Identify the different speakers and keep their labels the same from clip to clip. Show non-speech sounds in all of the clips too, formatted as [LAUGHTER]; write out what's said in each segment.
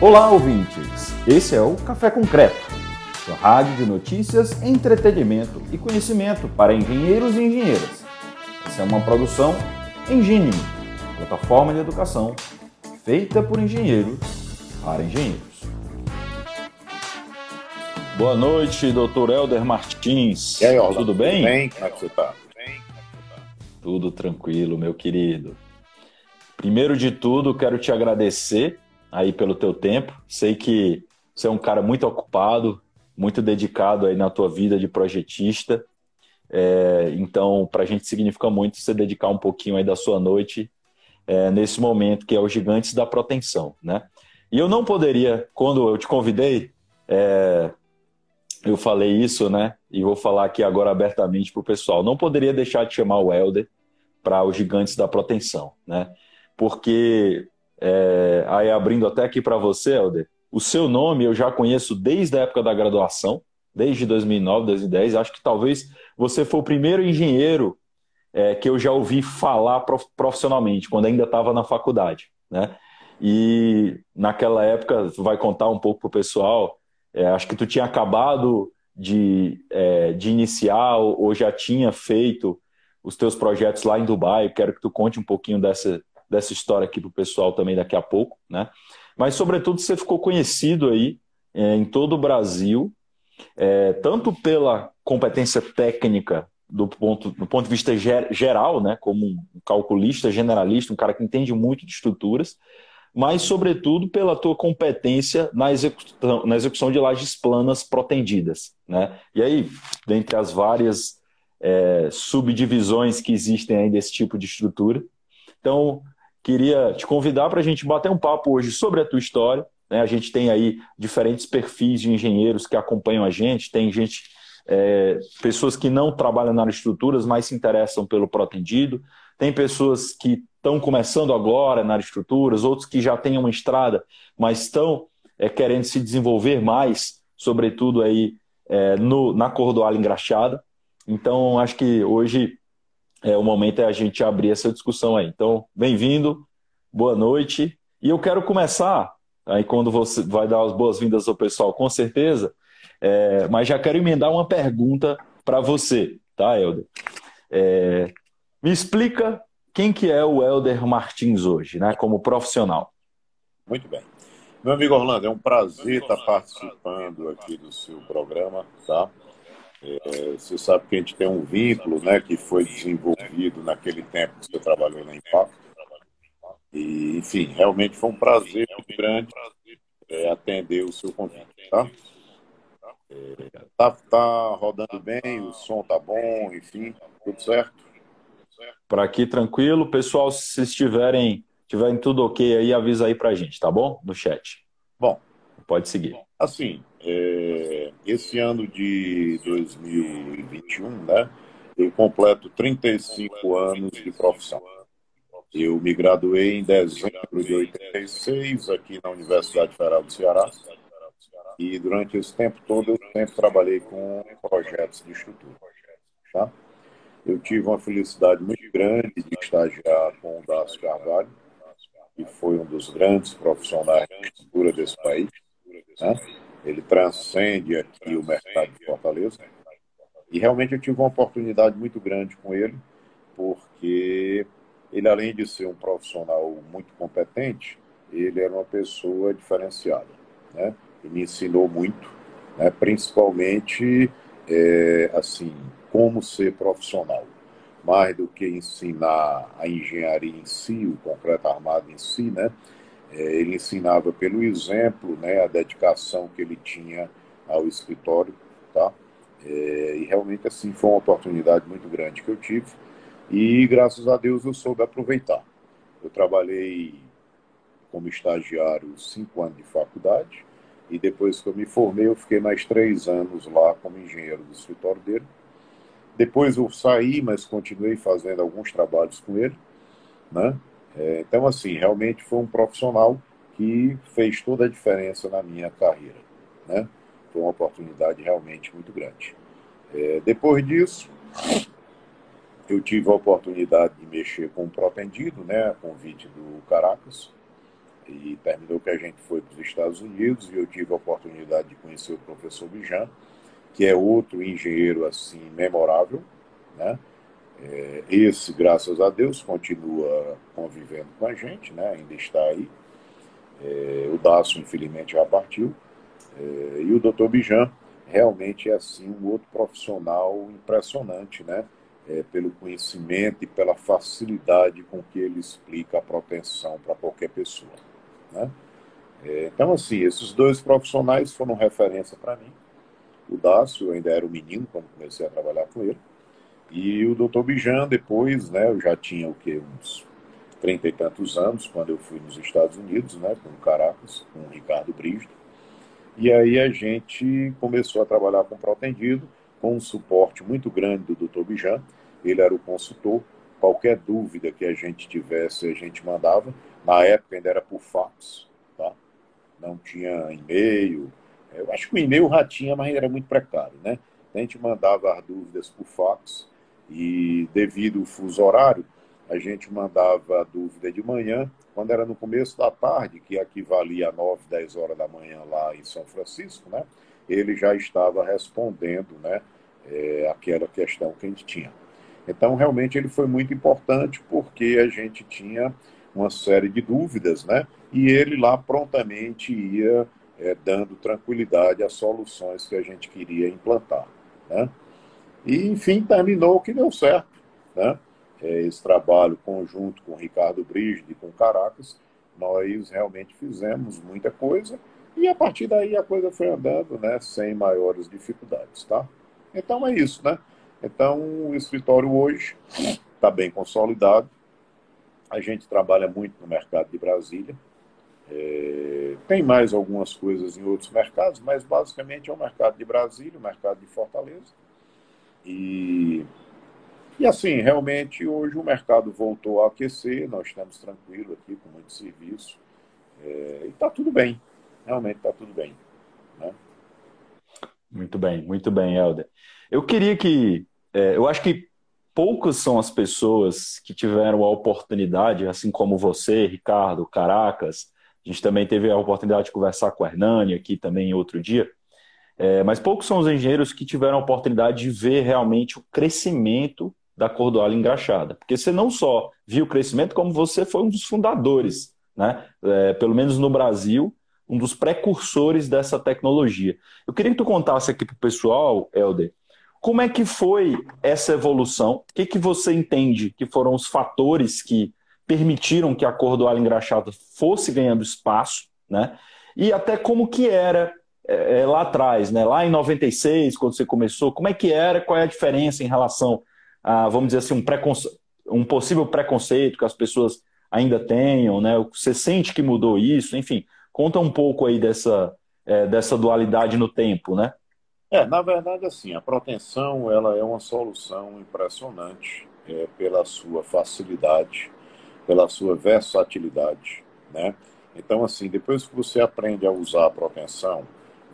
Speaker 1: Olá, ouvintes! Esse é o Café Concreto, sua rádio de notícias, entretenimento e conhecimento para engenheiros e engenheiras. Essa é uma produção Engine, plataforma de educação feita por engenheiros para engenheiros. Boa noite, doutor Helder Martins.
Speaker 2: E aí, Orlando,
Speaker 1: tudo bem?
Speaker 2: Tudo bem? Como é que você está?
Speaker 1: Tudo tranquilo, meu querido. Primeiro de tudo, quero te agradecer aí pelo teu tempo. Sei que você é um cara muito ocupado, muito dedicado aí na tua vida de projetista. É, então, para a gente significa muito você dedicar um pouquinho aí da sua noite é, nesse momento que é o Gigantes da Proteção, né? E eu não poderia, quando eu te convidei, é, eu falei isso, né? E vou falar aqui agora abertamente para o pessoal. Não poderia deixar de chamar o Helder para os Gigantes da Proteção, né? Porque é, aí abrindo até aqui para você, Helder, o seu nome eu já conheço desde a época da graduação, desde 2009, 2010. Acho que talvez você foi o primeiro engenheiro é, que eu já ouvi falar profissionalmente, quando ainda estava na faculdade, né? E naquela época, vai contar um pouco para o pessoal, é, acho que tu tinha acabado de, é, de iniciar ou, ou já tinha feito os teus projetos lá em Dubai. Quero que tu conte um pouquinho dessa, dessa história aqui para o pessoal também daqui a pouco, né? Mas, sobretudo, você ficou conhecido aí é, em todo o Brasil, é, tanto pela competência técnica do ponto, do ponto de vista geral, né, como um calculista, generalista, um cara que entende muito de estruturas, mas, sobretudo, pela tua competência na execução, na execução de lajes planas protendidas. Né? E aí, dentre as várias é, subdivisões que existem aí desse tipo de estrutura, então, Queria te convidar para a gente bater um papo hoje sobre a tua história. Né? A gente tem aí diferentes perfis de engenheiros que acompanham a gente, tem gente, é, pessoas que não trabalham nas estruturas, mas se interessam pelo protendido, tem pessoas que estão começando agora nas estruturas, outros que já têm uma estrada, mas estão é, querendo se desenvolver mais, sobretudo aí é, no, na cordoalha engraxada. Então, acho que hoje é, o momento é a gente abrir essa discussão aí. Então, bem-vindo, boa noite. E eu quero começar, aí quando você vai dar as boas-vindas ao pessoal, com certeza, é, mas já quero emendar uma pergunta para você, tá, Helder? É, me explica quem que é o Helder Martins hoje, né, como profissional.
Speaker 2: Muito bem. Meu amigo Orlando, é um prazer estar participando aqui do seu programa, tá? É, você sabe que a gente tem um vínculo né, que foi desenvolvido naquele tempo que você trabalhou na Impacto. E, enfim, realmente foi um prazer muito grande é, atender o seu convite. Tá? É, tá, tá rodando bem, o som tá bom, enfim, tudo certo?
Speaker 1: Para aqui tranquilo. Pessoal, se estiverem tiverem tudo ok aí, avisa aí para a gente, tá bom? No chat.
Speaker 2: Bom.
Speaker 1: Pode seguir.
Speaker 2: Assim, é, esse ano de 2021, né, eu completo 35 anos de profissão. Eu me graduei em dezembro de 86 aqui na Universidade Federal do Ceará. E durante esse tempo todo eu sempre trabalhei com projetos de estrutura. Tá? Eu tive uma felicidade muito grande de estagiar com o Dácio Carvalho, que foi um dos grandes profissionais de estrutura desse país. Né? Ele transcende aqui o mercado de Fortaleza. E realmente eu tive uma oportunidade muito grande com ele, porque ele, além de ser um profissional muito competente, ele era uma pessoa diferenciada. Né? Ele me ensinou muito, né? principalmente é, assim como ser profissional. Mais do que ensinar a engenharia em si, o concreto armado em si, né? É, ele ensinava pelo exemplo, né, a dedicação que ele tinha ao escritório, tá? É, e realmente assim foi uma oportunidade muito grande que eu tive e graças a Deus eu soube aproveitar. Eu trabalhei como estagiário cinco anos de faculdade e depois que eu me formei eu fiquei mais três anos lá como engenheiro do escritório dele. Depois eu saí, mas continuei fazendo alguns trabalhos com ele, né? É, então, assim, realmente foi um profissional que fez toda a diferença na minha carreira. Né? Foi uma oportunidade realmente muito grande. É, depois disso, eu tive a oportunidade de mexer com o protendido, né, a convite do Caracas. E terminou que a gente foi para os Estados Unidos e eu tive a oportunidade de conhecer o professor Bijan, que é outro engenheiro assim memorável, né? É, esse, graças a Deus, continua convivendo com a gente, né? ainda está aí. É, o Dácio, infelizmente, já partiu. É, e o doutor Bijan realmente é assim um outro profissional impressionante, né? É, pelo conhecimento e pela facilidade com que ele explica a proteção para qualquer pessoa. Né? É, então, assim, esses dois profissionais foram referência para mim. O Dácio, eu ainda era um menino quando comecei a trabalhar com ele. E o doutor Bijan, depois, né, eu já tinha o quê? Uns trinta e tantos anos, quando eu fui nos Estados Unidos, né, com o Caracas, com o Ricardo Brígido. E aí a gente começou a trabalhar com o Protendido, com um suporte muito grande do doutor Bijan. Ele era o consultor. Qualquer dúvida que a gente tivesse, a gente mandava. Na época ainda era por fax, tá? Não tinha e-mail. Eu acho que o e-mail já tinha, mas era muito precário, né? A gente mandava as dúvidas por fax e devido ao fuso horário, a gente mandava a dúvida de manhã, quando era no começo da tarde, que equivalia a 9, 10 horas da manhã lá em São Francisco, né? Ele já estava respondendo, né? É, aquela questão que a gente tinha. Então, realmente, ele foi muito importante porque a gente tinha uma série de dúvidas, né? E ele lá prontamente ia é, dando tranquilidade às soluções que a gente queria implantar, né? E, enfim, terminou o que deu certo. Né? É, esse trabalho conjunto com o Ricardo Brígido e com Caracas, nós realmente fizemos muita coisa e a partir daí a coisa foi andando né, sem maiores dificuldades. Tá? Então é isso. Né? Então o escritório hoje está bem consolidado. A gente trabalha muito no mercado de Brasília. É, tem mais algumas coisas em outros mercados, mas basicamente é o mercado de Brasília, o mercado de Fortaleza e, e assim, realmente hoje o mercado voltou a aquecer, nós estamos tranquilos aqui com muito serviço. É, e está tudo bem, realmente está tudo bem. Né?
Speaker 1: Muito bem, muito bem, Helder. Eu queria que. É, eu acho que poucas são as pessoas que tiveram a oportunidade, assim como você, Ricardo, Caracas. A gente também teve a oportunidade de conversar com a Hernani aqui também outro dia. É, mas poucos são os engenheiros que tiveram a oportunidade de ver realmente o crescimento da cordoalha engraxada. Porque você não só viu o crescimento, como você foi um dos fundadores, né? É, pelo menos no Brasil, um dos precursores dessa tecnologia. Eu queria que tu contasse aqui para o pessoal, Helder, como é que foi essa evolução? O que, que você entende que foram os fatores que permitiram que a cordoalha engraxada fosse ganhando espaço, né? E até como que era é, é, lá atrás, né? lá em 96, quando você começou, como é que era, qual é a diferença em relação a, vamos dizer assim, um, preconce... um possível preconceito que as pessoas ainda tenham, né? Você sente que mudou isso, enfim, conta um pouco aí dessa, é, dessa dualidade no tempo, né?
Speaker 2: É, na verdade, assim, a proteção ela é uma solução impressionante é, pela sua facilidade, pela sua versatilidade, né? Então, assim, depois que você aprende a usar a proteção,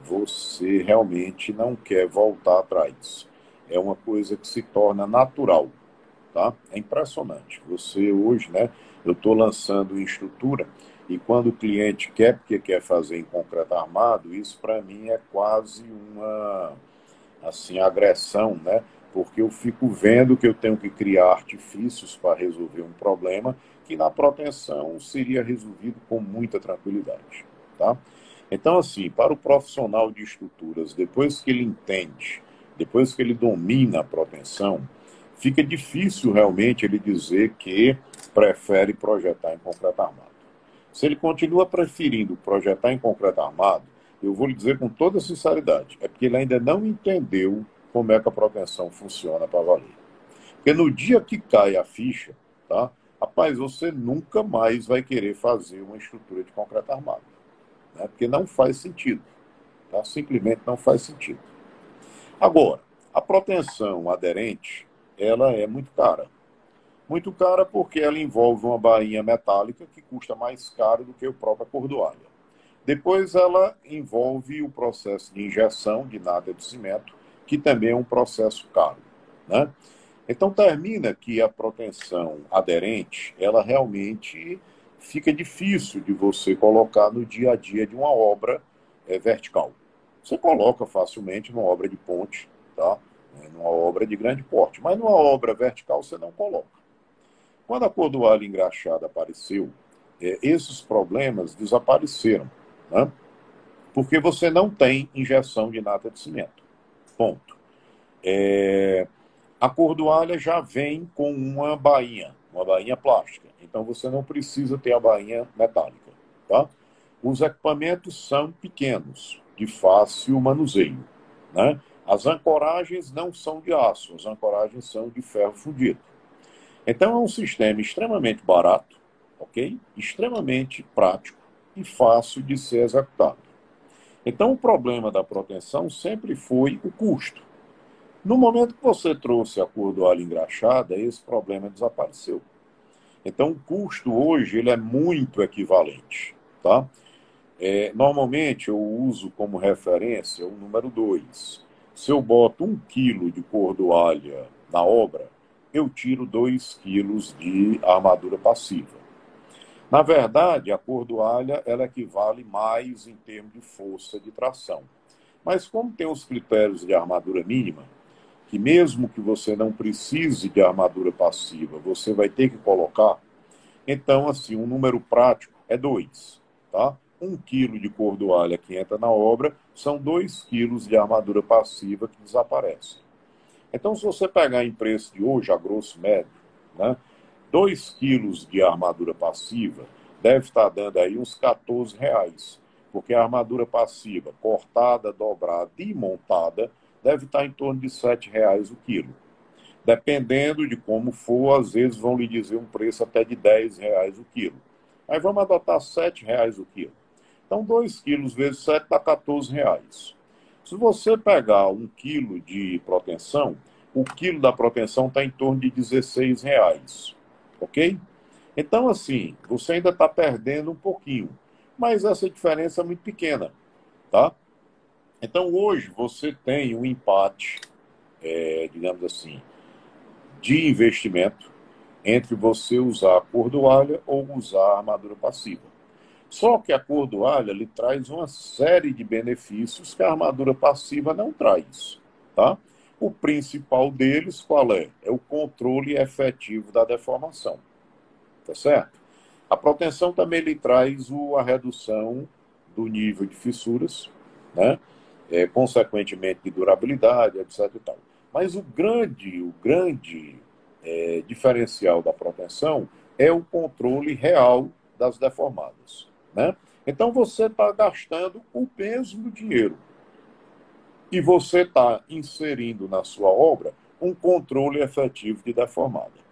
Speaker 2: você realmente não quer voltar atrás. É uma coisa que se torna natural, tá? É impressionante. Você hoje, né? Eu estou lançando em estrutura e quando o cliente quer porque quer fazer em concreto armado, isso para mim é quase uma assim agressão, né? Porque eu fico vendo que eu tenho que criar artifícios para resolver um problema que na proteção seria resolvido com muita tranquilidade, tá? Então, assim, para o profissional de estruturas, depois que ele entende, depois que ele domina a proteção, fica difícil realmente ele dizer que prefere projetar em concreto armado. Se ele continua preferindo projetar em concreto armado, eu vou lhe dizer com toda sinceridade, é porque ele ainda não entendeu como é que a proteção funciona para valer. Porque no dia que cai a ficha, tá? Rapaz, você nunca mais vai querer fazer uma estrutura de concreto armado né? porque não faz sentido. Tá? Simplesmente não faz sentido. Agora, a proteção aderente, ela é muito cara. Muito cara porque ela envolve uma bainha metálica que custa mais caro do que a própria cordoalha. Depois ela envolve o processo de injeção de nada de cimento, que também é um processo caro. Né? Então termina que a proteção aderente, ela realmente fica difícil de você colocar no dia a dia de uma obra é, vertical. Você coloca facilmente numa obra de ponte, tá? É, numa obra de grande porte, mas numa obra vertical você não coloca. Quando a cordoalha engraxada apareceu, é, esses problemas desapareceram, né? porque você não tem injeção de nata de cimento. Ponto. É, a cordoalha já vem com uma bainha, uma bainha plástica. Então você não precisa ter a bainha metálica. Tá? Os equipamentos são pequenos, de fácil manuseio. Né? As ancoragens não são de aço, as ancoragens são de ferro fundido. Então é um sistema extremamente barato, ok? Extremamente prático e fácil de ser executado. Então o problema da proteção sempre foi o custo. No momento que você trouxe a cordoalha engraxada, esse problema desapareceu. Então, o custo hoje ele é muito equivalente. Tá? É, normalmente, eu uso como referência o número 2. Se eu boto um quilo de cordoalha na obra, eu tiro 2 quilos de armadura passiva. Na verdade, a cordoalha ela equivale mais em termos de força de tração. Mas como tem os critérios de armadura mínima, que mesmo que você não precise de armadura passiva, você vai ter que colocar. Então, assim, um número prático é 2, tá? Um quilo de cordoalha que entra na obra são 2 quilos de armadura passiva que desaparecem. Então, se você pegar em preço de hoje, a grosso médio, né, 2 quilos de armadura passiva deve estar dando aí uns 14 reais, porque a armadura passiva, cortada, dobrada e montada, deve estar em torno de R$ reais o quilo. Dependendo de como for, às vezes vão lhe dizer um preço até de R$ reais o quilo. Aí vamos adotar R$ reais o quilo. Então, 2 quilos vezes 7 dá 14 reais. Se você pegar um quilo de proteção, o quilo da proteção está em torno de 16 reais. Ok? Então, assim, você ainda está perdendo um pouquinho. Mas essa diferença é muito pequena. Tá? Então, hoje, você tem um empate, é, digamos assim, de investimento entre você usar a cordoalha ou usar a armadura passiva. Só que a cordoalha lhe traz uma série de benefícios que a armadura passiva não traz. Tá? O principal deles, qual é? É o controle efetivo da deformação. Tá certo? A proteção também lhe traz o, a redução do nível de fissuras, né? É, consequentemente de durabilidade, etc. E tal. Mas o grande, o grande é, diferencial da proteção é o controle real das deformadas. Né? Então você está gastando o mesmo dinheiro e você está inserindo na sua obra um controle efetivo de deformada.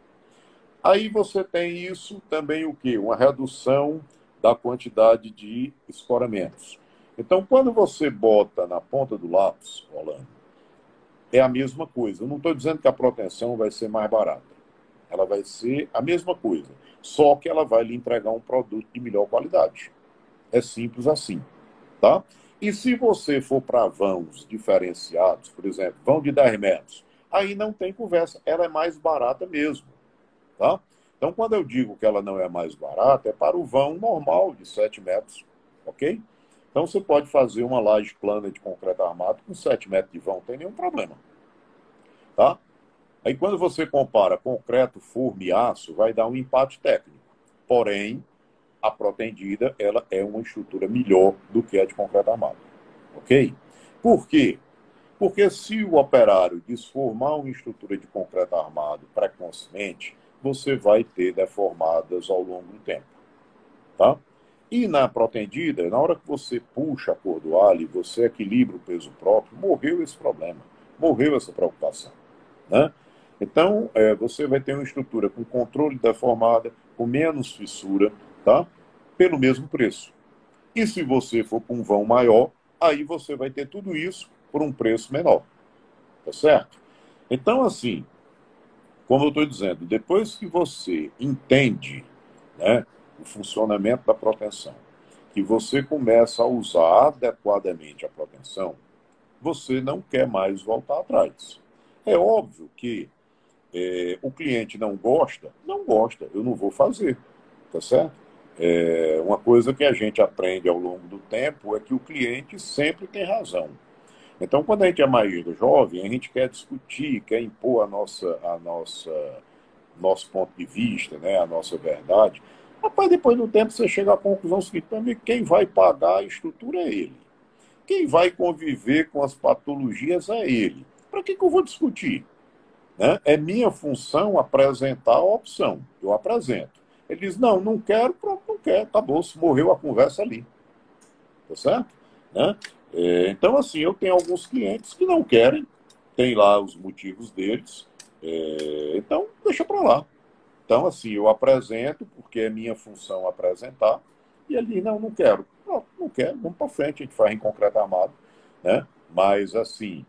Speaker 2: Aí você tem isso também o que? Uma redução da quantidade de escoramentos. Então, quando você bota na ponta do lápis, Rolando, é a mesma coisa. Eu não estou dizendo que a proteção vai ser mais barata. Ela vai ser a mesma coisa, só que ela vai lhe entregar um produto de melhor qualidade. É simples assim, tá? E se você for para vãos diferenciados, por exemplo, vão de 10 metros, aí não tem conversa, ela é mais barata mesmo, tá? Então, quando eu digo que ela não é mais barata, é para o vão normal de 7 metros, ok? Então você pode fazer uma laje plana de concreto armado com 7 metros de vão, não tem nenhum problema. Tá? Aí quando você compara concreto, forma e aço, vai dar um empate técnico. Porém, a protendida ela é uma estrutura melhor do que a de concreto armado. Ok? Por quê? Porque se o operário desformar uma estrutura de concreto armado precocemente, você vai ter deformadas ao longo do tempo. Tá? E na protendida, na hora que você puxa a cordoalha e você equilibra o peso próprio, morreu esse problema, morreu essa preocupação. Né? Então, é, você vai ter uma estrutura com controle deformada, com menos fissura, tá? pelo mesmo preço. E se você for para um vão maior, aí você vai ter tudo isso por um preço menor. Tá certo? Então, assim, como eu estou dizendo, depois que você entende né, o funcionamento da proteção, que você começa a usar adequadamente a proteção, você não quer mais voltar atrás. É óbvio que é, o cliente não gosta, não gosta, eu não vou fazer, tá certo? É, uma coisa que a gente aprende ao longo do tempo é que o cliente sempre tem razão. Então, quando a gente é mais jovem, a gente quer discutir, quer impor a nossa, a nossa, nosso ponto de vista, né, a nossa verdade. Rapaz, depois do tempo você chega à conclusão seguinte, quem vai pagar a estrutura é ele. Quem vai conviver com as patologias é ele. Para que, que eu vou discutir? Né? É minha função apresentar a opção. Eu apresento. Ele diz, não, não quero, pronto, não quero, acabou, se morreu a conversa ali. Tá certo? Né? É, então, assim, eu tenho alguns clientes que não querem, tem lá os motivos deles, é, então deixa para lá. Então, assim, eu apresento, porque é minha função apresentar, e ali, não, não quero. Não, não quero, vamos para frente, a gente faz em concreto armado. Né? Mas, assim,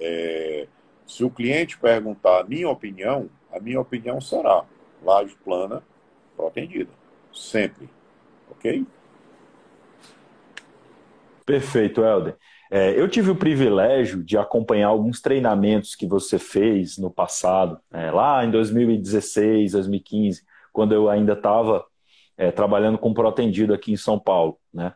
Speaker 2: é, se o cliente perguntar a minha opinião, a minha opinião será laje plana protendida. Sempre. Ok?
Speaker 1: Perfeito, Helder. É, eu tive o privilégio de acompanhar alguns treinamentos que você fez no passado, é, lá em 2016, 2015, quando eu ainda estava é, trabalhando com protendido aqui em São Paulo, né?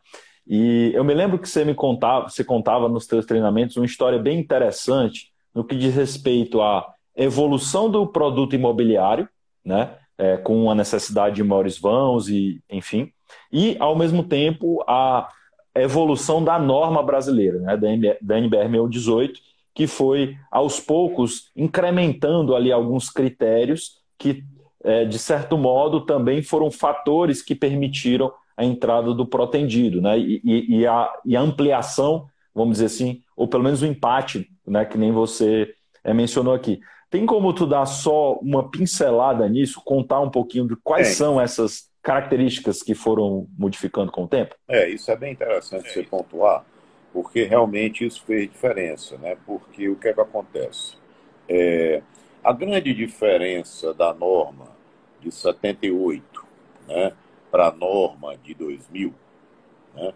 Speaker 1: E eu me lembro que você me contava, você contava nos seus treinamentos uma história bem interessante no que diz respeito à evolução do produto imobiliário, né? É, com a necessidade de maiores vãos e, enfim, e ao mesmo tempo a evolução da norma brasileira, né, da NBR 1018, que foi aos poucos incrementando ali alguns critérios que, é, de certo modo, também foram fatores que permitiram a entrada do protendido, né, e, e, a, e a ampliação, vamos dizer assim, ou pelo menos o empate, né, que nem você é, mencionou aqui. Tem como tu dar só uma pincelada nisso, contar um pouquinho de quais é. são essas características que foram modificando com o tempo?
Speaker 2: É, isso é bem interessante é você pontuar, porque realmente isso fez diferença, né? Porque o que é que acontece? É, a grande diferença da norma de 78 né, para a norma de 2000, né?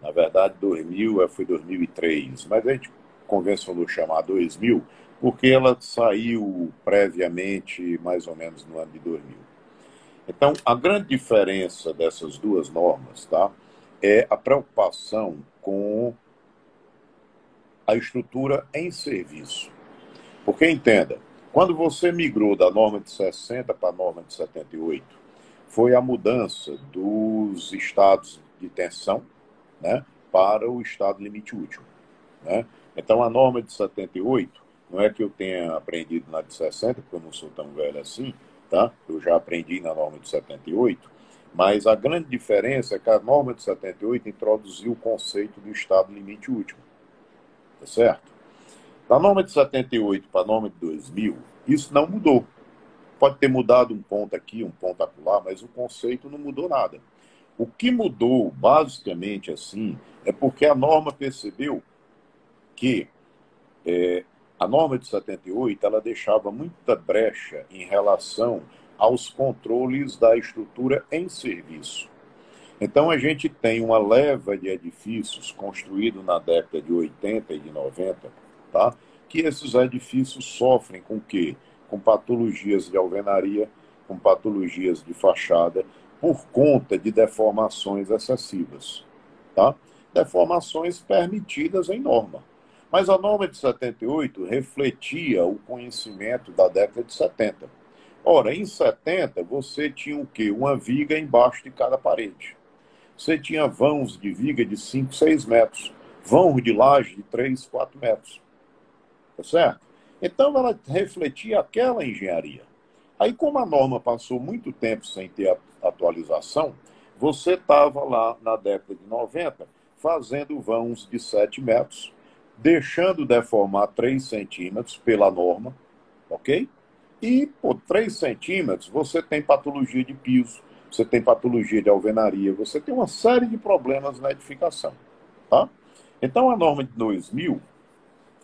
Speaker 2: na verdade 2000 foi 2003, mas a gente convencionou chamar 2000 porque ela saiu previamente mais ou menos no ano de 2000. Então, a grande diferença dessas duas normas tá, é a preocupação com a estrutura em serviço. Porque, entenda, quando você migrou da norma de 60 para a norma de 78, foi a mudança dos estados de tensão né, para o estado limite útil. Né? Então, a norma de 78, não é que eu tenha aprendido na de 60, porque eu não sou tão velho assim, tá? Eu já aprendi na norma de 78, mas a grande diferença é que a norma de 78 introduziu o conceito do estado limite último, tá certo? Da norma de 78 para a norma de 2000, isso não mudou. Pode ter mudado um ponto aqui, um ponto acolá, mas o conceito não mudou nada. O que mudou, basicamente assim, é porque a norma percebeu que é, a norma de 78 ela deixava muita brecha em relação aos controles da estrutura em serviço. Então a gente tem uma leva de edifícios construídos na década de 80 e de 90, tá? que esses edifícios sofrem com quê? Com patologias de alvenaria, com patologias de fachada, por conta de deformações excessivas. Tá? Deformações permitidas em norma. Mas a norma de 78 refletia o conhecimento da década de 70. Ora, em 70, você tinha o quê? Uma viga embaixo de cada parede. Você tinha vãos de viga de 5, 6 metros, vãos de laje de 3, 4 metros. Tá certo? Então, ela refletia aquela engenharia. Aí, como a norma passou muito tempo sem ter atualização, você estava lá na década de 90 fazendo vãos de 7 metros, deixando deformar 3 centímetros pela norma, ok? E por 3 centímetros você tem patologia de piso, você tem patologia de alvenaria, você tem uma série de problemas na edificação, tá? Então a norma de 2000,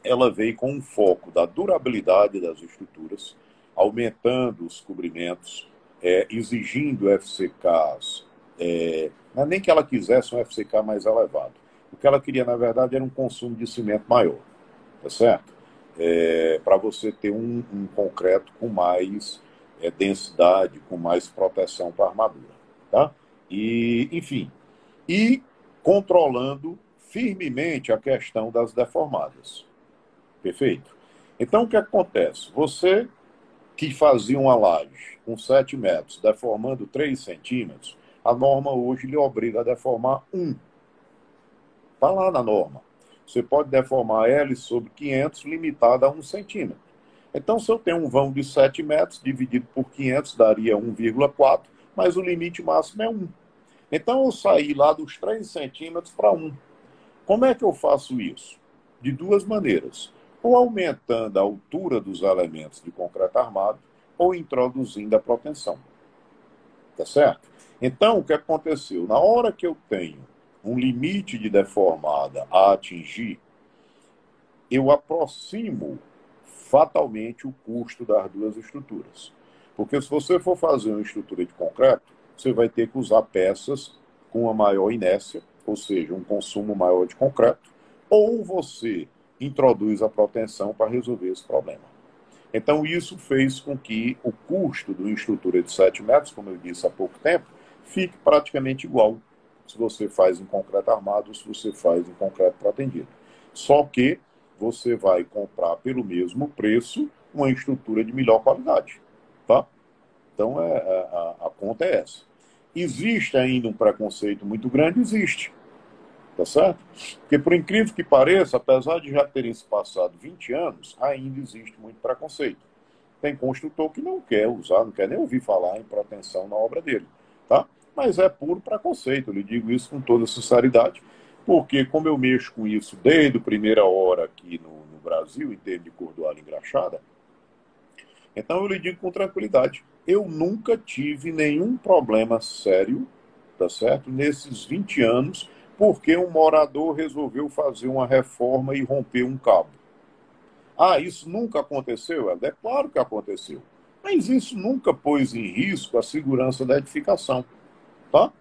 Speaker 2: ela veio com um foco da durabilidade das estruturas, aumentando os cobrimentos, é, exigindo FCKs, é, não é nem que ela quisesse um FCK mais elevado, o que ela queria, na verdade, era um consumo de cimento maior, tá certo? É, para você ter um, um, concreto com mais é, densidade, com mais proteção para a armadura, tá? E, enfim, e controlando firmemente a questão das deformadas. Perfeito? Então, o que acontece? Você que fazia uma laje com 7 metros, deformando 3 centímetros, a norma hoje lhe obriga a deformar 1. Está lá na norma. Você pode deformar L sobre 500, limitada a 1 centímetro. Então, se eu tenho um vão de 7 metros, dividido por 500, daria 1,4, mas o limite máximo é 1. Então, eu saí lá dos 3 centímetros para 1. Como é que eu faço isso? De duas maneiras. Ou aumentando a altura dos elementos de concreto armado, ou introduzindo a proteção. Tá certo? Então, o que aconteceu? Na hora que eu tenho um limite de deformada a atingir, eu aproximo fatalmente o custo das duas estruturas. Porque se você for fazer uma estrutura de concreto, você vai ter que usar peças com uma maior inércia, ou seja, um consumo maior de concreto, ou você introduz a proteção para resolver esse problema. Então, isso fez com que o custo de uma estrutura de 7 metros, como eu disse há pouco tempo, fique praticamente igual se você faz em concreto armado ou se você faz em concreto protendido. Só que você vai comprar pelo mesmo preço uma estrutura de melhor qualidade. Tá? Então, é, é, a, a conta é essa. Existe ainda um preconceito muito grande? Existe. Tá certo? Porque, por incrível que pareça, apesar de já terem se passado 20 anos, ainda existe muito preconceito. Tem construtor que não quer usar, não quer nem ouvir falar em proteção na obra dele. Mas é puro preconceito, eu lhe digo isso com toda sinceridade, porque como eu mexo com isso desde a primeira hora aqui no, no Brasil, em termos de cordoalho engraxada, então eu lhe digo com tranquilidade, eu nunca tive nenhum problema sério, tá certo? Nesses 20 anos, porque um morador resolveu fazer uma reforma e romper um cabo. Ah, isso nunca aconteceu? É claro que aconteceu. Mas isso nunca pôs em risco a segurança da edificação. Tá?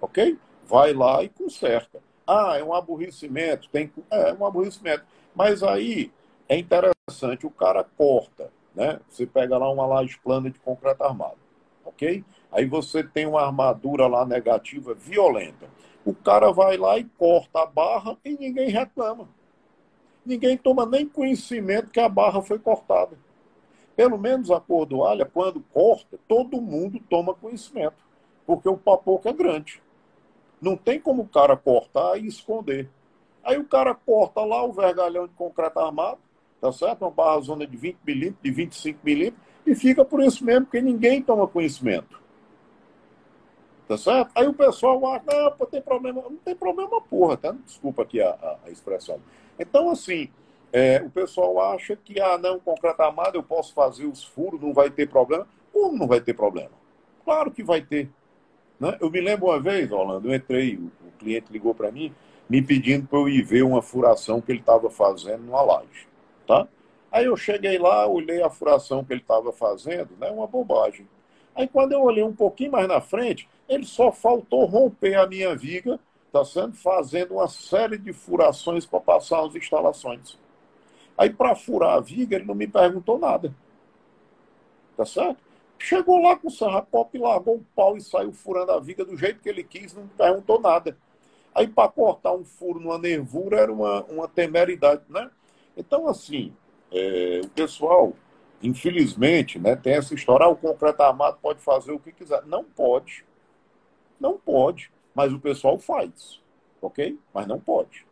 Speaker 2: Ok? Vai lá e conserta. Ah, é um aborrecimento. Tem... É, é um aborrecimento. Mas aí é interessante, o cara corta né? Você pega lá uma laje plana de concreto armado, ok? Aí você tem uma armadura lá negativa violenta. O cara vai lá e corta a barra e ninguém reclama. Ninguém toma nem conhecimento que a barra foi cortada. Pelo menos a cordoalha, quando corta, todo mundo toma conhecimento, porque o papoco é grande. Não tem como o cara cortar e esconder. Aí o cara corta lá o vergalhão de concreto armado, tá certo? Uma barra zona de 20 milímetros, de 25 milímetros, e fica por isso mesmo, porque ninguém toma conhecimento. Tá certo? Aí o pessoal acha, não, pô, tem problema. Não tem problema porra, tá? Desculpa aqui a, a, a expressão. Então, assim, é, o pessoal acha que, ah, não, concreto armado, eu posso fazer os furos, não vai ter problema. Como não vai ter problema? Claro que vai ter. Né? Eu me lembro uma vez, Orlando, eu entrei, o, cliente ligou para mim, me pedindo para eu ir ver uma furação que ele estava fazendo numa laje. Tá? Aí eu cheguei lá, olhei a furação que ele estava fazendo, né, uma bobagem. Aí quando eu olhei um pouquinho mais na frente, ele só faltou romper a minha viga, tá sendo fazendo uma série de furações para passar as instalações. Aí para furar a viga, ele não me perguntou nada. Tá certo? Chegou lá com o sarrapop, largou o pau e saiu furando a viga do jeito que ele quis, não perguntou nada. Aí para cortar um furo numa nervura era uma, uma temeridade, né? Então, assim, é, o pessoal, infelizmente, né, tem essa história, ah, o concreto armado pode fazer o que quiser. Não pode. Não pode, mas o pessoal faz, ok? Mas não pode.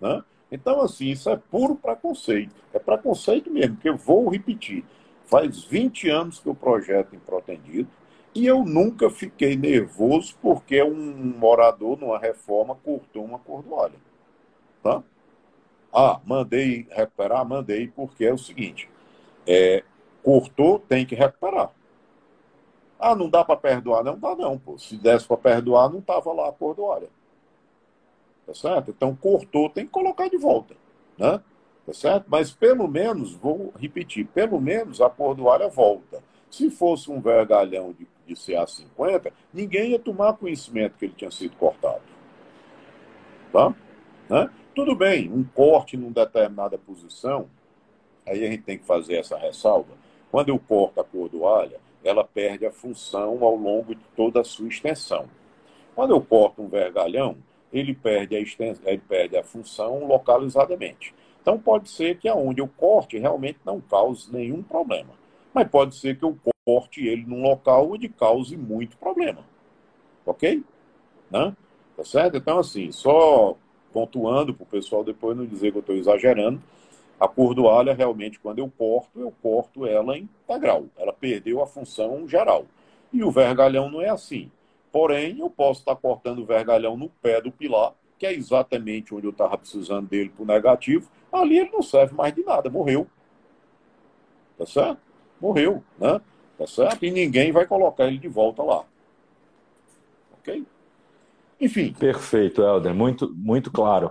Speaker 2: Né? Então, assim, isso é puro preconceito. É preconceito mesmo, que eu vou repetir. Faz 20 anos que eu projeto em Protendido e eu nunca fiquei nervoso porque um morador, numa reforma, cortou uma cordoalha. Tá? Ah, mandei recuperar? Mandei, porque é o seguinte: é, cortou, tem que recuperar. Ah, não dá para perdoar? Não dá, não, pô. Se desse para perdoar, não tava lá a cordoalha. Tá certo? Então, cortou, tem que colocar de volta. Né? Tá certo? Mas pelo menos, vou repetir, pelo menos a cordoalha volta. Se fosse um vergalhão de, de CA50, ninguém ia tomar conhecimento que ele tinha sido cortado. Tá? Né? Tudo bem, um corte em determinada posição, aí a gente tem que fazer essa ressalva. Quando eu corto a cordoalha, ela perde a função ao longo de toda a sua extensão. Quando eu corto um vergalhão, ele perde a, extensão, ele perde a função localizadamente. Então pode ser que aonde eu corte realmente não cause nenhum problema. Mas pode ser que eu corte ele num local onde cause muito problema. Ok? Né? Tá certo? Então, assim, só pontuando para o pessoal depois não dizer que eu estou exagerando, a cordoalha realmente, quando eu corto, eu corto ela integral. Ela perdeu a função geral. E o vergalhão não é assim. Porém, eu posso estar cortando o vergalhão no pé do pilar, que é exatamente onde eu estava precisando dele para o negativo. Ali ele não serve mais de nada, morreu. Tá certo? Morreu, né? Tá certo? E ninguém vai colocar ele de volta lá. Ok?
Speaker 1: Enfim. Perfeito, Helder. Muito, muito claro.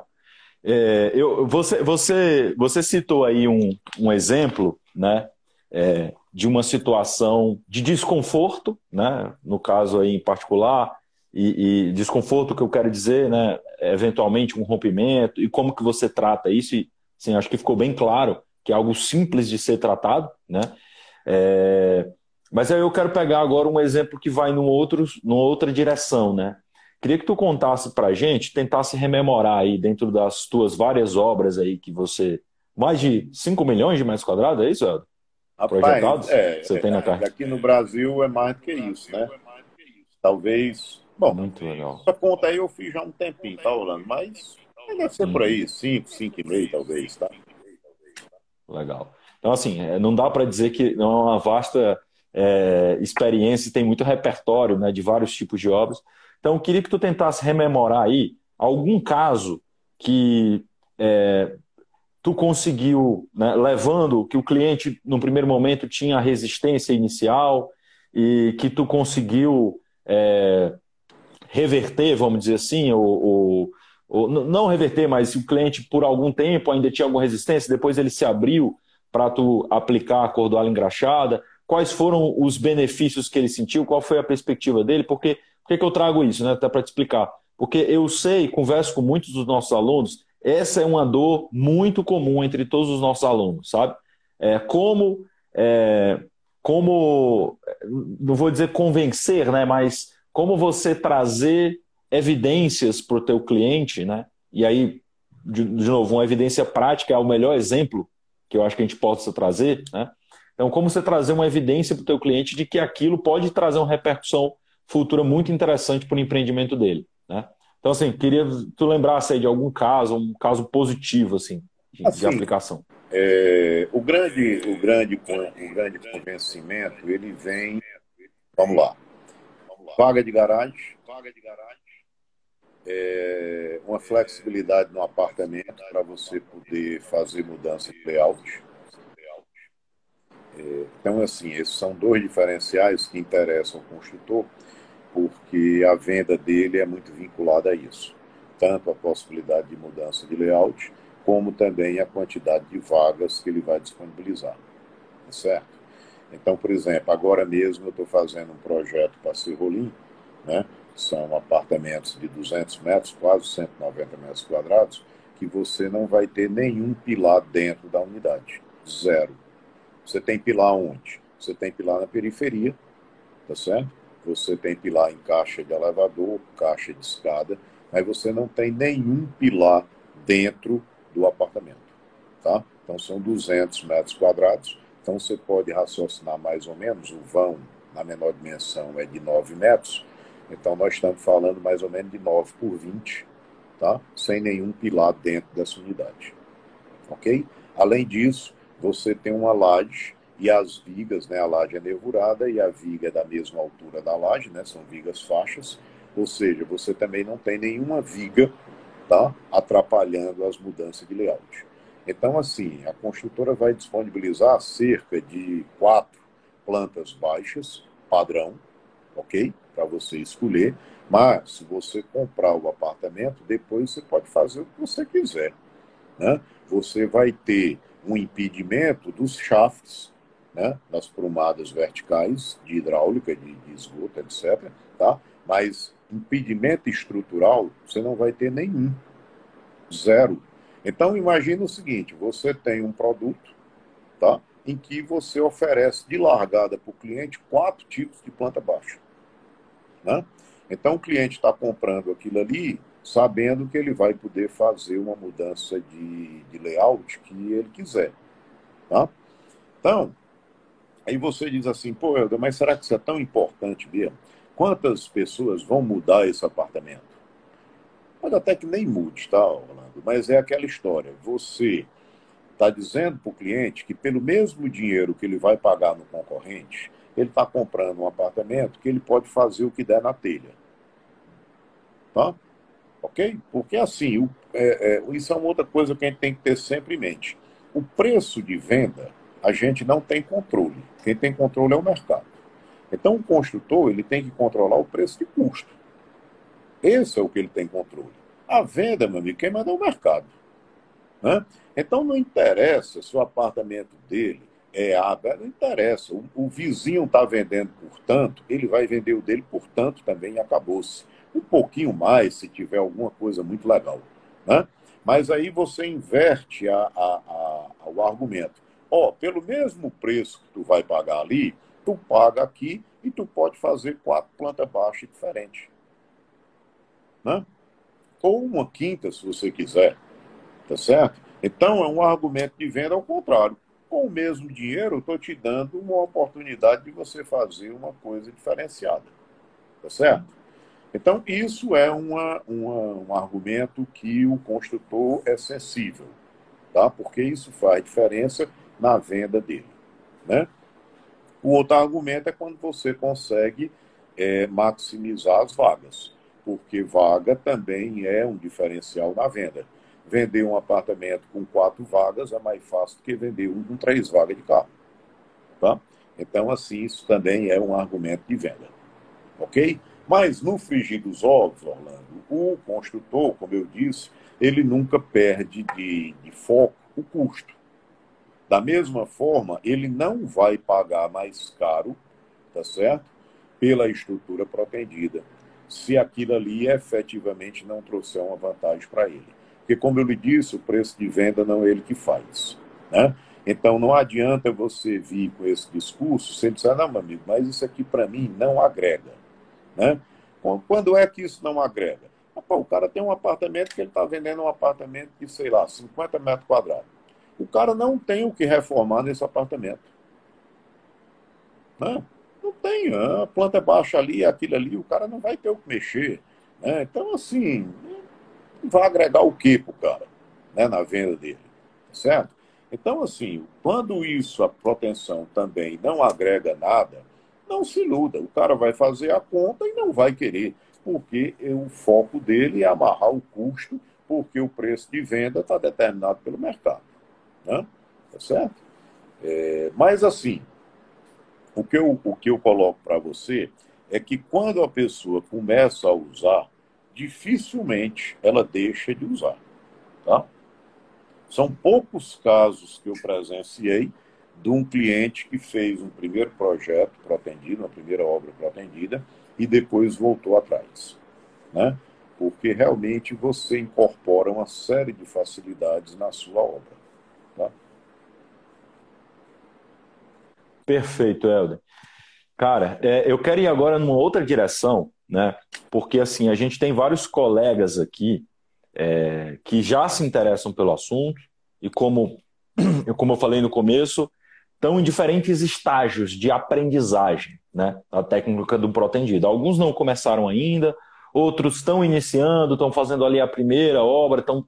Speaker 1: É, eu, você, você, você citou aí um, um exemplo, né? É, de uma situação de desconforto, né? no caso aí em particular, e, e, desconforto que eu quero dizer, né? eventualmente um rompimento, e como que você trata isso, e sim, acho que ficou bem claro que é algo simples de ser tratado, né? É, mas aí eu quero pegar agora um exemplo que vai num outro, numa outra direção, né? Queria que tu contasse para a gente, tentasse rememorar aí dentro das tuas várias obras aí que você... Mais de 5 milhões de metros quadrados, é isso?
Speaker 2: Rapaz, projetados? É, você tem na carta? Aqui no Brasil é mais do que isso, né? Talvez. Bom, muito legal. Essa conta aí eu fiz já um tempinho, tá, Orlando? Mas deve ser por aí, 5, 5,5 talvez, tá?
Speaker 1: Legal. Então, assim, é, não dá para dizer que não é uma vasta é, experiência, tem muito repertório né, de vários tipos de obras. Então, eu queria que tu tentasse rememorar aí algum caso que é, tu conseguiu, né, levando que o cliente no primeiro momento tinha resistência inicial e que tu conseguiu é, reverter, vamos dizer assim, ou, ou, não reverter, mas o cliente por algum tempo ainda tinha alguma resistência, depois ele se abriu para tu aplicar a cordoalha engraxada, quais foram os benefícios que ele sentiu, qual foi a perspectiva dele, porque por que, que eu trago isso, né, até para te explicar? Porque eu sei, converso com muitos dos nossos alunos, essa é uma dor muito comum entre todos os nossos alunos, sabe? É, como, é, como, não vou dizer convencer, né? Mas como você trazer evidências para o teu cliente, né? E aí, de, de, novo, uma evidência prática é o melhor exemplo que eu acho que a gente possa trazer, né? Então, como você trazer uma evidência para o teu cliente de que aquilo pode trazer uma repercussão futura muito interessante para o empreendimento dele, né? Então, assim, queria que tu lembrasse aí de algum caso, um caso positivo, assim, de, assim, de aplicação.
Speaker 2: É, o, grande, o, grande, o grande convencimento, ele vem... Vamos lá. Vaga de garagem. Vaga de garagem. É, uma flexibilidade no apartamento para você poder fazer mudança de layout. É, então, assim, esses são dois diferenciais que interessam o construtor porque a venda dele é muito vinculada a isso. Tanto a possibilidade de mudança de layout, como também a quantidade de vagas que ele vai disponibilizar. Tá certo? Então, por exemplo, agora mesmo eu estou fazendo um projeto para Cerrolim, né? são apartamentos de 200 metros, quase 190 metros quadrados, que você não vai ter nenhum pilar dentro da unidade. Zero. Você tem pilar onde? Você tem pilar na periferia, tá certo? você tem pilar em caixa de elevador, caixa de escada, mas você não tem nenhum pilar dentro do apartamento, tá? Então são 200 metros quadrados, então você pode raciocinar mais ou menos, o vão na menor dimensão é de 9 metros, então nós estamos falando mais ou menos de 9 por 20, tá? Sem nenhum pilar dentro dessa unidade, ok? Além disso, você tem uma laje e as vigas, né, a laje é nervurada e a viga é da mesma altura da laje, né, são vigas faixas, ou seja, você também não tem nenhuma viga tá, atrapalhando as mudanças de layout. Então, assim, a construtora vai disponibilizar cerca de quatro plantas baixas, padrão, ok? Para você escolher. Mas, se você comprar o apartamento, depois você pode fazer o que você quiser. Né? Você vai ter um impedimento dos shafts né, nas prumadas verticais de hidráulica, de, de esgoto, etc. Tá? Mas impedimento estrutural você não vai ter nenhum. Zero. Então imagine o seguinte, você tem um produto tá, em que você oferece de largada para o cliente quatro tipos de planta baixa. Né? Então o cliente está comprando aquilo ali, sabendo que ele vai poder fazer uma mudança de, de layout que ele quiser. Tá? Então, aí você diz assim, pô, Helder, mas será que isso é tão importante mesmo? Quantas pessoas vão mudar esse apartamento? Pode até que nem mude, tá, Orlando? Mas é aquela história. Você está dizendo para o cliente que pelo mesmo dinheiro que ele vai pagar no concorrente, ele está comprando um apartamento que ele pode fazer o que der na telha. Tá? Ok? Porque assim, o, é, é, isso é uma outra coisa que a gente tem que ter sempre em mente. O preço de venda, a gente não tem controle. Quem tem controle é o mercado. Então, o construtor ele tem que controlar o preço de custo. Esse é o que ele tem controle. A venda, meu amigo, quem manda é o mercado. Né? Então não interessa se o apartamento dele é água, não interessa. O, o vizinho está vendendo por tanto, ele vai vender o dele por tanto também acabou-se. Um pouquinho mais se tiver alguma coisa muito legal. Né? Mas aí você inverte a, a, a, o argumento. Ó, oh, pelo mesmo preço que tu vai pagar ali, tu paga aqui e tu pode fazer quatro plantas baixas diferentes. Né? Ou uma quinta, se você quiser. Tá certo? Então, é um argumento de venda ao contrário. Com o mesmo dinheiro, estou te dando uma oportunidade de você fazer uma coisa diferenciada. Tá certo? Então, isso é uma, uma, um argumento que o construtor é sensível, tá? porque isso faz diferença na venda dele. Né? O outro argumento é quando você consegue é, maximizar as vagas, porque vaga também é um diferencial na venda vender um apartamento com quatro vagas é mais fácil do que vender um com três vagas de carro. Tá? Então, assim, isso também é um argumento de venda. Ok? Mas no frigir dos ovos, Orlando, o construtor, como eu disse, ele nunca perde de, de foco o custo. Da mesma forma, ele não vai pagar mais caro, tá certo? Pela estrutura pretendida, se aquilo ali efetivamente não trouxer uma vantagem para ele. Porque, como eu lhe disse, o preço de venda não é ele que faz. Né? Então, não adianta você vir com esse discurso sem dizer, não, meu amigo, mas isso aqui para mim não agrega. Né? Quando é que isso não agrega? o cara tem um apartamento que ele está vendendo um apartamento de, sei lá, 50 metros quadrados. O cara não tem o que reformar nesse apartamento. Né? Não tem. A planta é baixa ali, aquilo ali, o cara não vai ter o que mexer. Né? Então, assim, vai agregar o que para o cara, né, na venda dele, certo? Então, assim, quando isso, a proteção também não agrega nada, não se iluda. O cara vai fazer a conta e não vai querer, porque o foco dele é amarrar o custo, porque o preço de venda está determinado pelo mercado. Né? Tá certo? É, mas, assim, o que eu, o que eu coloco para você é que quando a pessoa começa a usar dificilmente ela deixa de usar. Tá? São poucos casos que eu presenciei de um cliente que fez um primeiro projeto atendido, uma primeira obra atendida, e depois voltou atrás. Né? Porque realmente você incorpora uma série de facilidades na sua obra. Tá?
Speaker 1: Perfeito, Helder. Cara, é, eu quero ir agora numa outra direção, né? Porque assim a gente tem vários colegas aqui é, que já se interessam pelo assunto e como [CLEARS THROAT] como eu falei no começo estão em diferentes estágios de aprendizagem, né? A técnica do protendido. Alguns não começaram ainda, outros estão iniciando, estão fazendo ali a primeira obra, estão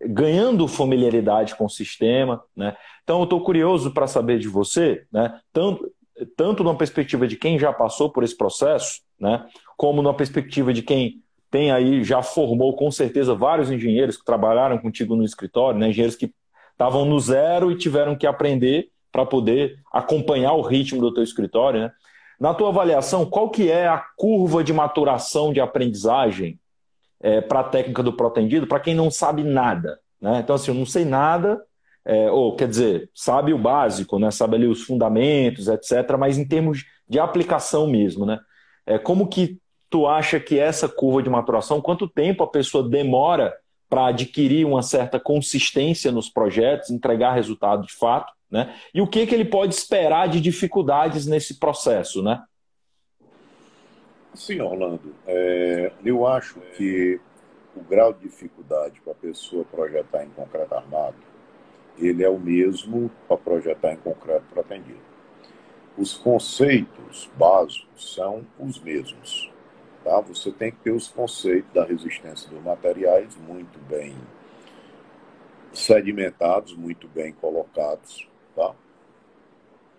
Speaker 1: ganhando familiaridade com o sistema, né? Então eu estou curioso para saber de você, né? Tanto tanto numa perspectiva de quem já passou por esse processo, né? como na perspectiva de quem tem aí, já formou com certeza vários engenheiros que trabalharam contigo no escritório, né? engenheiros que estavam no zero e tiveram que aprender para poder acompanhar o ritmo do teu escritório. Né? Na tua avaliação, qual que é a curva de maturação de aprendizagem é, para a técnica do protendido, para quem não sabe nada? Né? Então, assim, eu não sei nada, é, ou quer dizer, sabe o básico, né? sabe ali os fundamentos, etc., mas em termos de aplicação mesmo, né? É, como que tu acha que essa curva de maturação, quanto tempo a pessoa demora para adquirir uma certa consistência nos projetos, entregar resultado de fato, né? E o que, que ele pode esperar de dificuldades nesse processo, né?
Speaker 2: Sim, Orlando. É, eu acho que o grau de dificuldade para a pessoa projetar em concreto armado, ele é o mesmo para projetar em concreto pretendido. Os conceitos básicos são os mesmos. Tá? Você tem que ter os conceitos da resistência dos materiais muito bem sedimentados, muito bem colocados. Tá?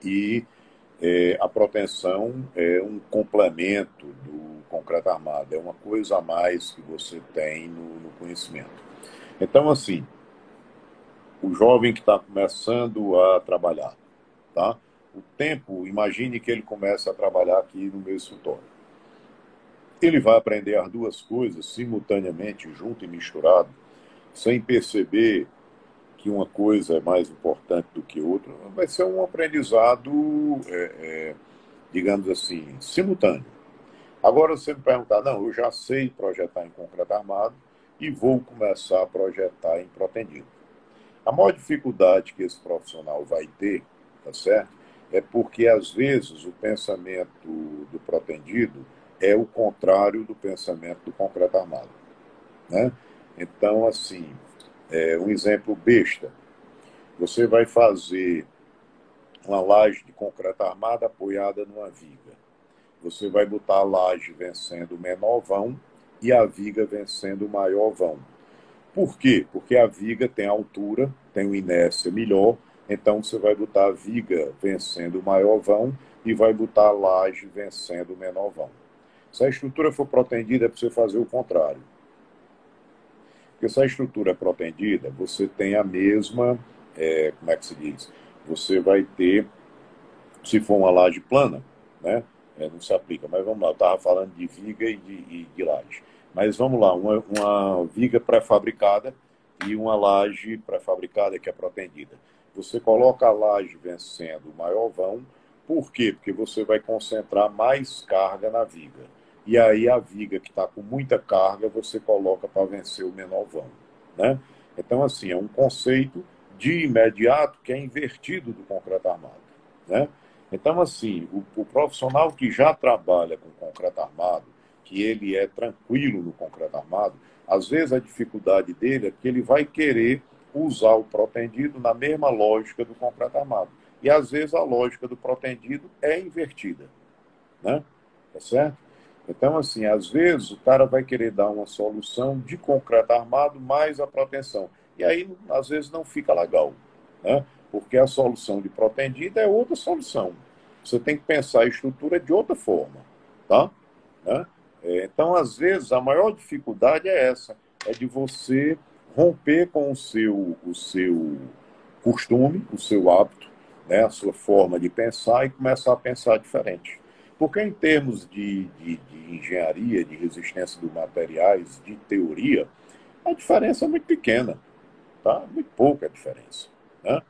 Speaker 2: E é, a proteção é um complemento concreto armado, é uma coisa a mais que você tem no, no conhecimento. Então, assim, o jovem que está começando a trabalhar, tá? O tempo, imagine que ele começa a trabalhar aqui no meu escritório. Ele vai aprender as duas coisas simultaneamente, junto e misturado, sem perceber que uma coisa é mais importante do que outra, vai ser um aprendizado, é, é, digamos assim, simultâneo. Agora você me perguntar, não, eu já sei projetar em concreto armado e vou começar a projetar em protendido. A maior dificuldade que esse profissional vai ter, tá certo? É porque às vezes o pensamento do protendido é o contrário do pensamento do concreto armado, né? Então, assim, é, um exemplo besta. Você vai fazer uma laje de concreto armado apoiada numa viga. Você vai botar a laje vencendo o menor vão e a viga vencendo o maior vão. Por quê? Porque a viga tem altura, tem inércia melhor, então você vai botar a viga vencendo o maior vão e vai botar a laje vencendo o menor vão. Se a estrutura for protendida, é para você fazer o contrário. Porque se a estrutura é protendida, você tem a mesma, é, como é que se diz? Você vai ter, se for uma laje plana, né? É, não se aplica, mas vamos lá, eu estava falando de viga e de, e de laje. Mas vamos lá, uma, uma viga pré-fabricada e uma laje pré-fabricada que é protendida. Você coloca a laje vencendo o maior vão, por quê? Porque você vai concentrar mais carga na viga e aí a viga que está com muita carga você coloca para vencer o menor vão. Né? Então, assim, é um conceito de imediato que é invertido do concreto armado. Né? Então, assim, o, o profissional que já trabalha com concreto armado, que ele é tranquilo no concreto armado, às vezes a dificuldade dele é que ele vai querer usar o protendido na mesma lógica do concreto armado. E às vezes a lógica do protendido é invertida. Né? Tá certo? Então, assim, às vezes o cara vai querer dar uma solução de concreto armado mais a proteção. E aí, às vezes, não fica legal, né? Porque a solução de protendida é outra solução. Você tem que pensar a estrutura de outra forma, tá? Né? É, então, às vezes, a maior dificuldade é essa, é de você romper com o seu, o seu costume, o seu hábito, né? a sua forma de pensar e começar a pensar diferente. Porque, em termos de, de, de engenharia, de resistência dos materiais, de teoria, a diferença é muito pequena. Tá? Muito pouca a diferença. Né?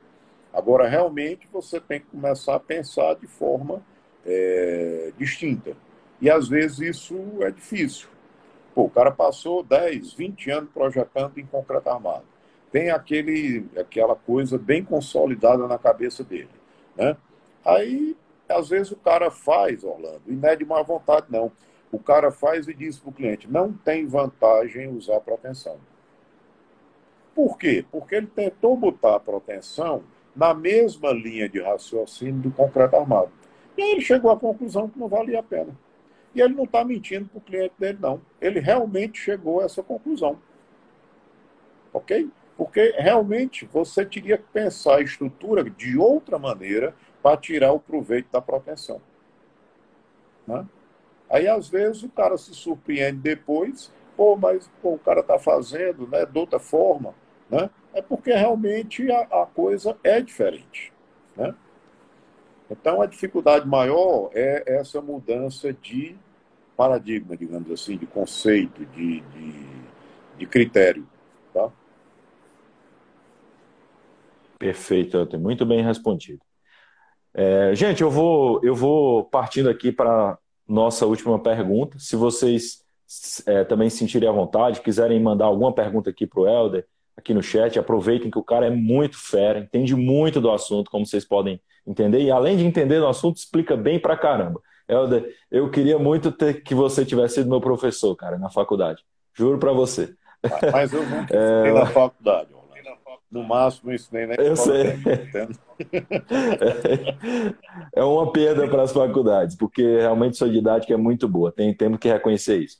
Speaker 2: Agora, realmente, você tem que começar a pensar de forma é, distinta. E, às vezes, isso é difícil. Pô, o cara passou 10, 20 anos projetando em concreto armado. Tem aquele, aquela coisa bem consolidada na cabeça dele. Né? Aí às vezes o cara faz, Orlando, e não é de má vontade, não. O cara faz e diz para o cliente: não tem vantagem usar proteção. Por quê? Porque ele tentou botar a proteção na mesma linha de raciocínio do concreto armado. E aí ele chegou à conclusão que não valia a pena. E ele não está mentindo para o cliente dele, não. Ele realmente chegou a essa conclusão. Ok? Porque realmente você teria que pensar a estrutura de outra maneira para tirar o proveito da proteção. Né? Aí, às vezes, o cara se surpreende depois, pô, mas pô, o cara está fazendo né, de outra forma. Né? É porque realmente a, a coisa é diferente. Né? Então, a dificuldade maior é essa mudança de paradigma, digamos assim, de conceito, de, de, de critério. Tá?
Speaker 1: Perfeito, muito bem respondido. É, gente, eu vou, eu vou partindo aqui para nossa última pergunta. Se vocês é, também se sentirem à vontade, quiserem mandar alguma pergunta aqui para o Helder, aqui no chat, aproveitem que o cara é muito fera, entende muito do assunto, como vocês podem entender, e além de entender do assunto, explica bem para caramba. Helder, eu queria muito ter que você tivesse sido meu professor, cara, na faculdade. Juro para você.
Speaker 2: Mas eu nunca [LAUGHS] é... na faculdade. No máximo, isso nem
Speaker 1: Eu sei. é uma perda para as faculdades, porque realmente sua didática é muito boa. Tem, temos que reconhecer isso.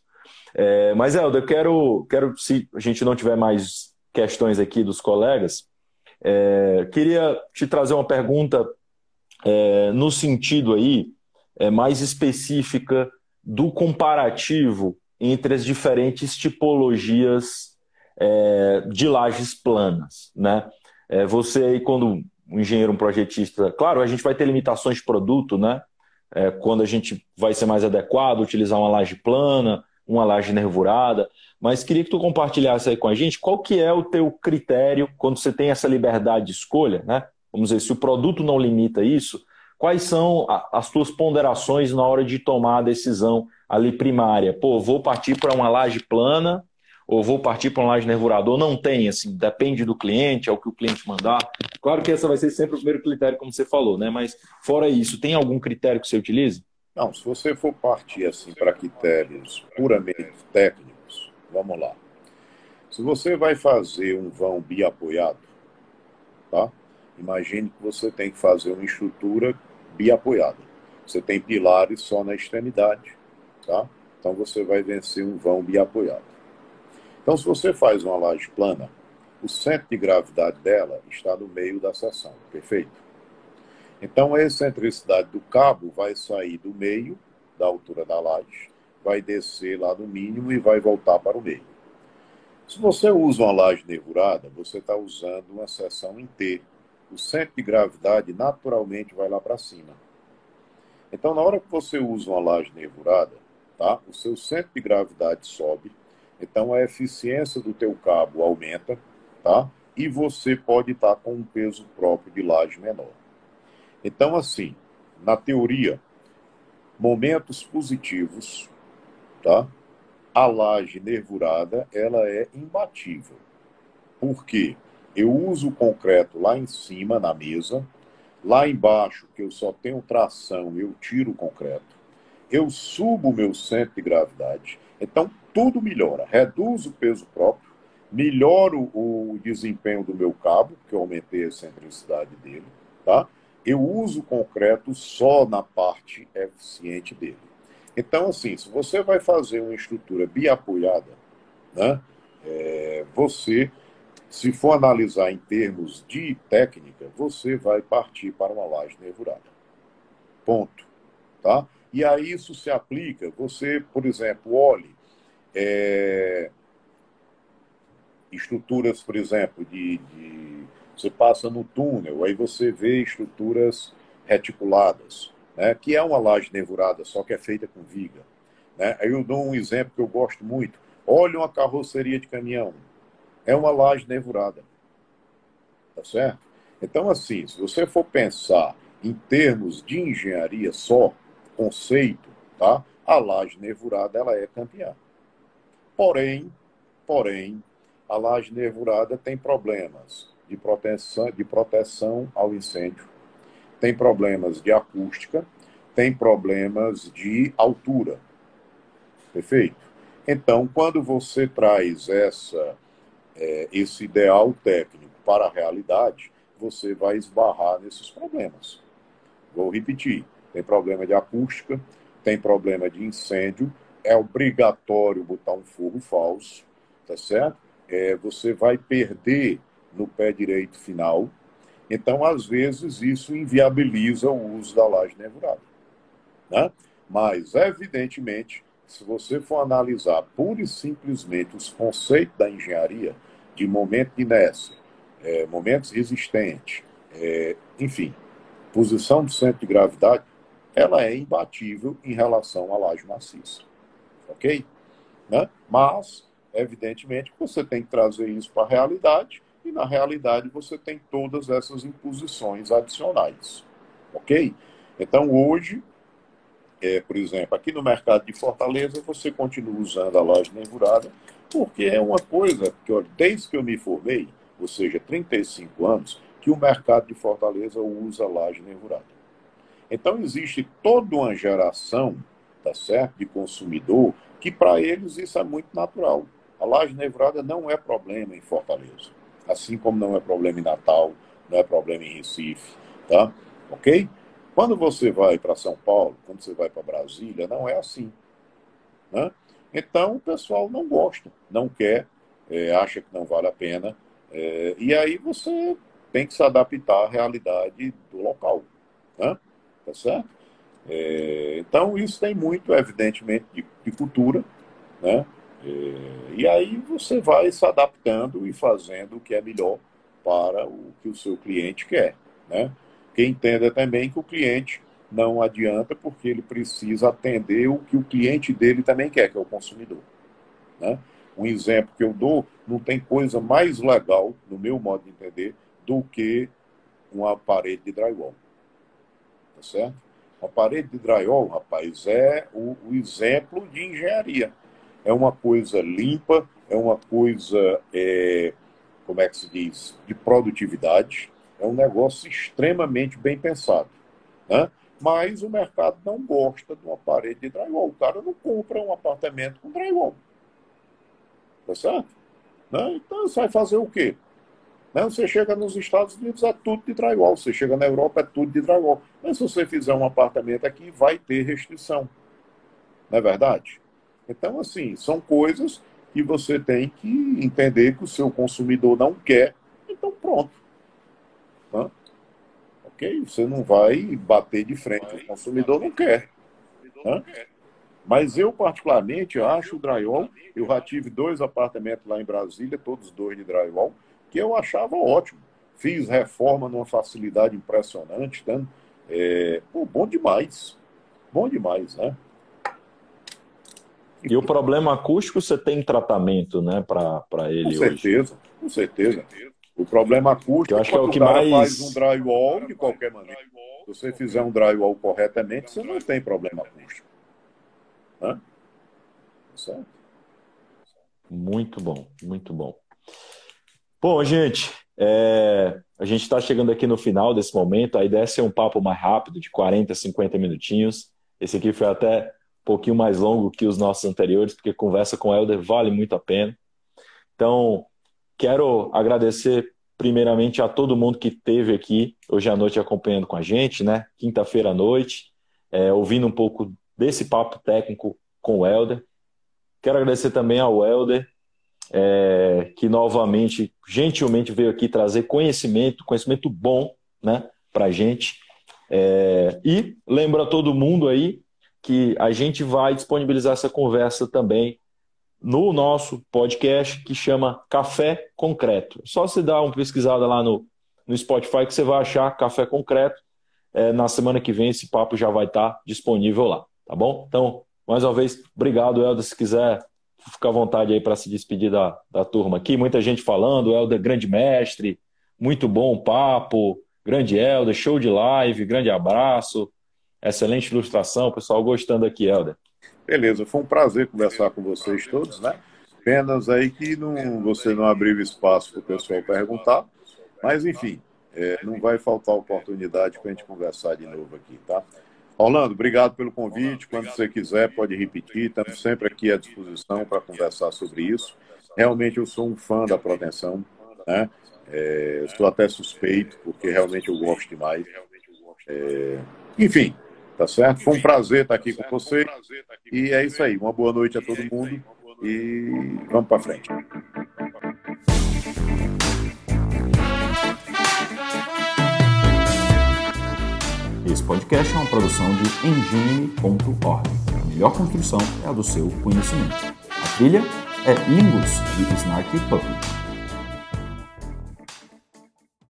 Speaker 1: É, mas, Helder, eu quero, quero, se a gente não tiver mais questões aqui dos colegas, é, queria te trazer uma pergunta é, no sentido aí é, mais específica do comparativo entre as diferentes tipologias é, de lajes planas, né? É, você aí, quando um engenheiro, um projetista, claro, a gente vai ter limitações de produto, né? É, quando a gente vai ser mais adequado utilizar uma laje plana, uma laje nervurada, mas queria que tu compartilhasse aí com a gente qual que é o teu critério quando você tem essa liberdade de escolha, né? Vamos dizer, se o produto não limita isso, quais são as tuas ponderações na hora de tomar a decisão ali primária? Pô, vou partir para uma laje plana ou vou partir para um laje nervurador, não tem, assim, depende do cliente, é o que o cliente mandar. Claro que essa vai ser sempre o primeiro critério, como você falou, né? Mas fora isso, tem algum critério que você utilize?
Speaker 2: Não, se você for partir assim para critérios puramente técnicos, vamos lá. Se você vai fazer um vão biapoiado, tá? Imagine que você tem que fazer uma estrutura biapoiada. Você tem pilares só na extremidade, tá? Então você vai vencer um vão biapoiado. Então, se você faz uma laje plana, o centro de gravidade dela está no meio da seção, perfeito? Então, a excentricidade do cabo vai sair do meio, da altura da laje, vai descer lá no mínimo e vai voltar para o meio. Se você usa uma laje nervurada, você está usando uma seção em T. O centro de gravidade naturalmente vai lá para cima. Então, na hora que você usa uma laje nervurada, tá? o seu centro de gravidade sobe, então a eficiência do teu cabo aumenta, tá? E você pode estar com um peso próprio de laje menor. Então, assim, na teoria, momentos positivos, tá? A laje nervurada, ela é imbatível. Por quê? Eu uso o concreto lá em cima, na mesa. Lá embaixo, que eu só tenho tração, eu tiro o concreto. Eu subo o meu centro de gravidade. Então, tudo melhora. Reduz o peso próprio, melhoro o desempenho do meu cabo, porque eu aumentei a excentricidade dele, tá? Eu uso o concreto só na parte eficiente dele. Então, assim, se você vai fazer uma estrutura biapoiada, né, é, você, se for analisar em termos de técnica, você vai partir para uma laje nervurada. Ponto. Tá? E aí isso se aplica, você, por exemplo, olhe é, estruturas, por exemplo, de, de, você passa no túnel, aí você vê estruturas reticuladas, né, que é uma laje nervurada, só que é feita com viga. Né? Eu dou um exemplo que eu gosto muito. Olha uma carroceria de caminhão. É uma laje nervurada. Tá certo? Então, assim, se você for pensar em termos de engenharia só, conceito, tá? a laje nervurada ela é campeã. Porém, porém, a laje nervurada tem problemas de proteção, de proteção ao incêndio, tem problemas de acústica, tem problemas de altura. Perfeito? Então, quando você traz essa, é, esse ideal técnico para a realidade, você vai esbarrar nesses problemas. Vou repetir: tem problema de acústica, tem problema de incêndio, é obrigatório botar um forro falso, tá certo? É, você vai perder no pé direito final. Então, às vezes, isso inviabiliza o uso da laje nervurada. Né? Mas, evidentemente, se você for analisar pura e simplesmente os conceitos da engenharia, de momento de inércia, é, momentos resistentes, é, enfim, posição do centro de gravidade, ela é imbatível em relação à laje maciça ok? Né? Mas, evidentemente, você tem que trazer isso para a realidade e, na realidade, você tem todas essas imposições adicionais, ok? Então, hoje, é, por exemplo, aqui no mercado de Fortaleza, você continua usando a laje nervurada, porque é uma coisa que, olha, desde que eu me formei, ou seja, 35 anos, que o mercado de Fortaleza usa laje nervurada. Então, existe toda uma geração, tá certo, de consumidor, que para eles isso é muito natural. A laje nevrada não é problema em Fortaleza, assim como não é problema em Natal, não é problema em Recife, tá? Ok? Quando você vai para São Paulo, quando você vai para Brasília, não é assim. Né? Então, o pessoal não gosta, não quer, é, acha que não vale a pena. É, e aí você tem que se adaptar à realidade do local. Né? Tá certo? É, então, isso tem muito, evidentemente, de, de cultura. Né? É, e aí você vai se adaptando e fazendo o que é melhor para o que o seu cliente quer. Né? Que entenda também que o cliente não adianta porque ele precisa atender o que o cliente dele também quer, que é o consumidor. Né? Um exemplo que eu dou, não tem coisa mais legal, no meu modo de entender, do que uma parede de drywall. Tá certo? Uma parede de drywall, rapaz, é o, o exemplo de engenharia. É uma coisa limpa, é uma coisa, é, como é que se diz, de produtividade. É um negócio extremamente bem pensado. Né? Mas o mercado não gosta de uma parede de drywall. O cara não compra um apartamento com drywall. Tá certo? Né? Então você vai fazer o quê? Né? Você chega nos Estados Unidos, é tudo de drywall. Você chega na Europa, é tudo de drywall. Mas se você fizer um apartamento aqui, vai ter restrição. Não é verdade? Então, assim, são coisas que você tem que entender que o seu consumidor não quer. Então, pronto. Né? Ok? Você não vai bater de frente. O consumidor não quer. Né? Mas eu, particularmente, acho o drywall. Eu já tive dois apartamentos lá em Brasília, todos dois de drywall que eu achava ótimo. Fiz reforma numa facilidade impressionante, né? É, pô, bom demais. Bom demais, né?
Speaker 1: E o problema acústico você tem tratamento, né, para ele
Speaker 2: com certeza, hoje. Com certeza, O problema acústico,
Speaker 1: eu acho que é o que mais
Speaker 2: faz um drywall de qualquer maneira. Se você fizer um drywall corretamente, você não tem problema acústico. Né?
Speaker 1: Certo? Muito bom, muito bom. Bom, gente, é, a gente está chegando aqui no final desse momento. A ideia é ser um papo mais rápido, de 40, 50 minutinhos. Esse aqui foi até pouquinho mais longo que os nossos anteriores, porque conversa com o Helder vale muito a pena. Então, quero agradecer primeiramente a todo mundo que esteve aqui hoje à noite acompanhando com a gente, né? Quinta-feira à noite, é, ouvindo um pouco desse papo técnico com o Helder. Quero agradecer também ao Helder é, que novamente, gentilmente veio aqui trazer conhecimento, conhecimento bom né, para a gente. É, e lembra todo mundo aí que a gente vai disponibilizar essa conversa também no nosso podcast que chama Café Concreto. Só se dar uma pesquisada lá no, no Spotify que você vai achar Café Concreto. É, na semana que vem esse papo já vai estar disponível lá, tá bom? Então, mais uma vez, obrigado, Helder. Se quiser fica à vontade aí para se despedir da, da turma aqui. Muita gente falando, Helder, grande mestre, muito bom papo, grande Helder, show de live, grande abraço, excelente ilustração, pessoal gostando aqui, Helder.
Speaker 2: Beleza, foi um prazer conversar com vocês todos, né? Apenas aí que não, você não abriu espaço para o pessoal perguntar, mas enfim, é, não vai faltar oportunidade para a gente conversar de novo aqui, tá? Orlando, obrigado pelo convite. Quando você quiser, pode repetir. Estamos sempre aqui à disposição para conversar sobre isso. Realmente eu sou um fã da proteção, né? É, estou até suspeito, porque realmente eu gosto demais. É, enfim, tá certo? Foi um prazer estar aqui com você. E é isso aí. Uma boa noite a todo mundo e vamos para frente.
Speaker 3: Esse podcast é uma produção de engine.org. A melhor construção é a do seu conhecimento. A trilha é Lingus, de Snarky Puppy.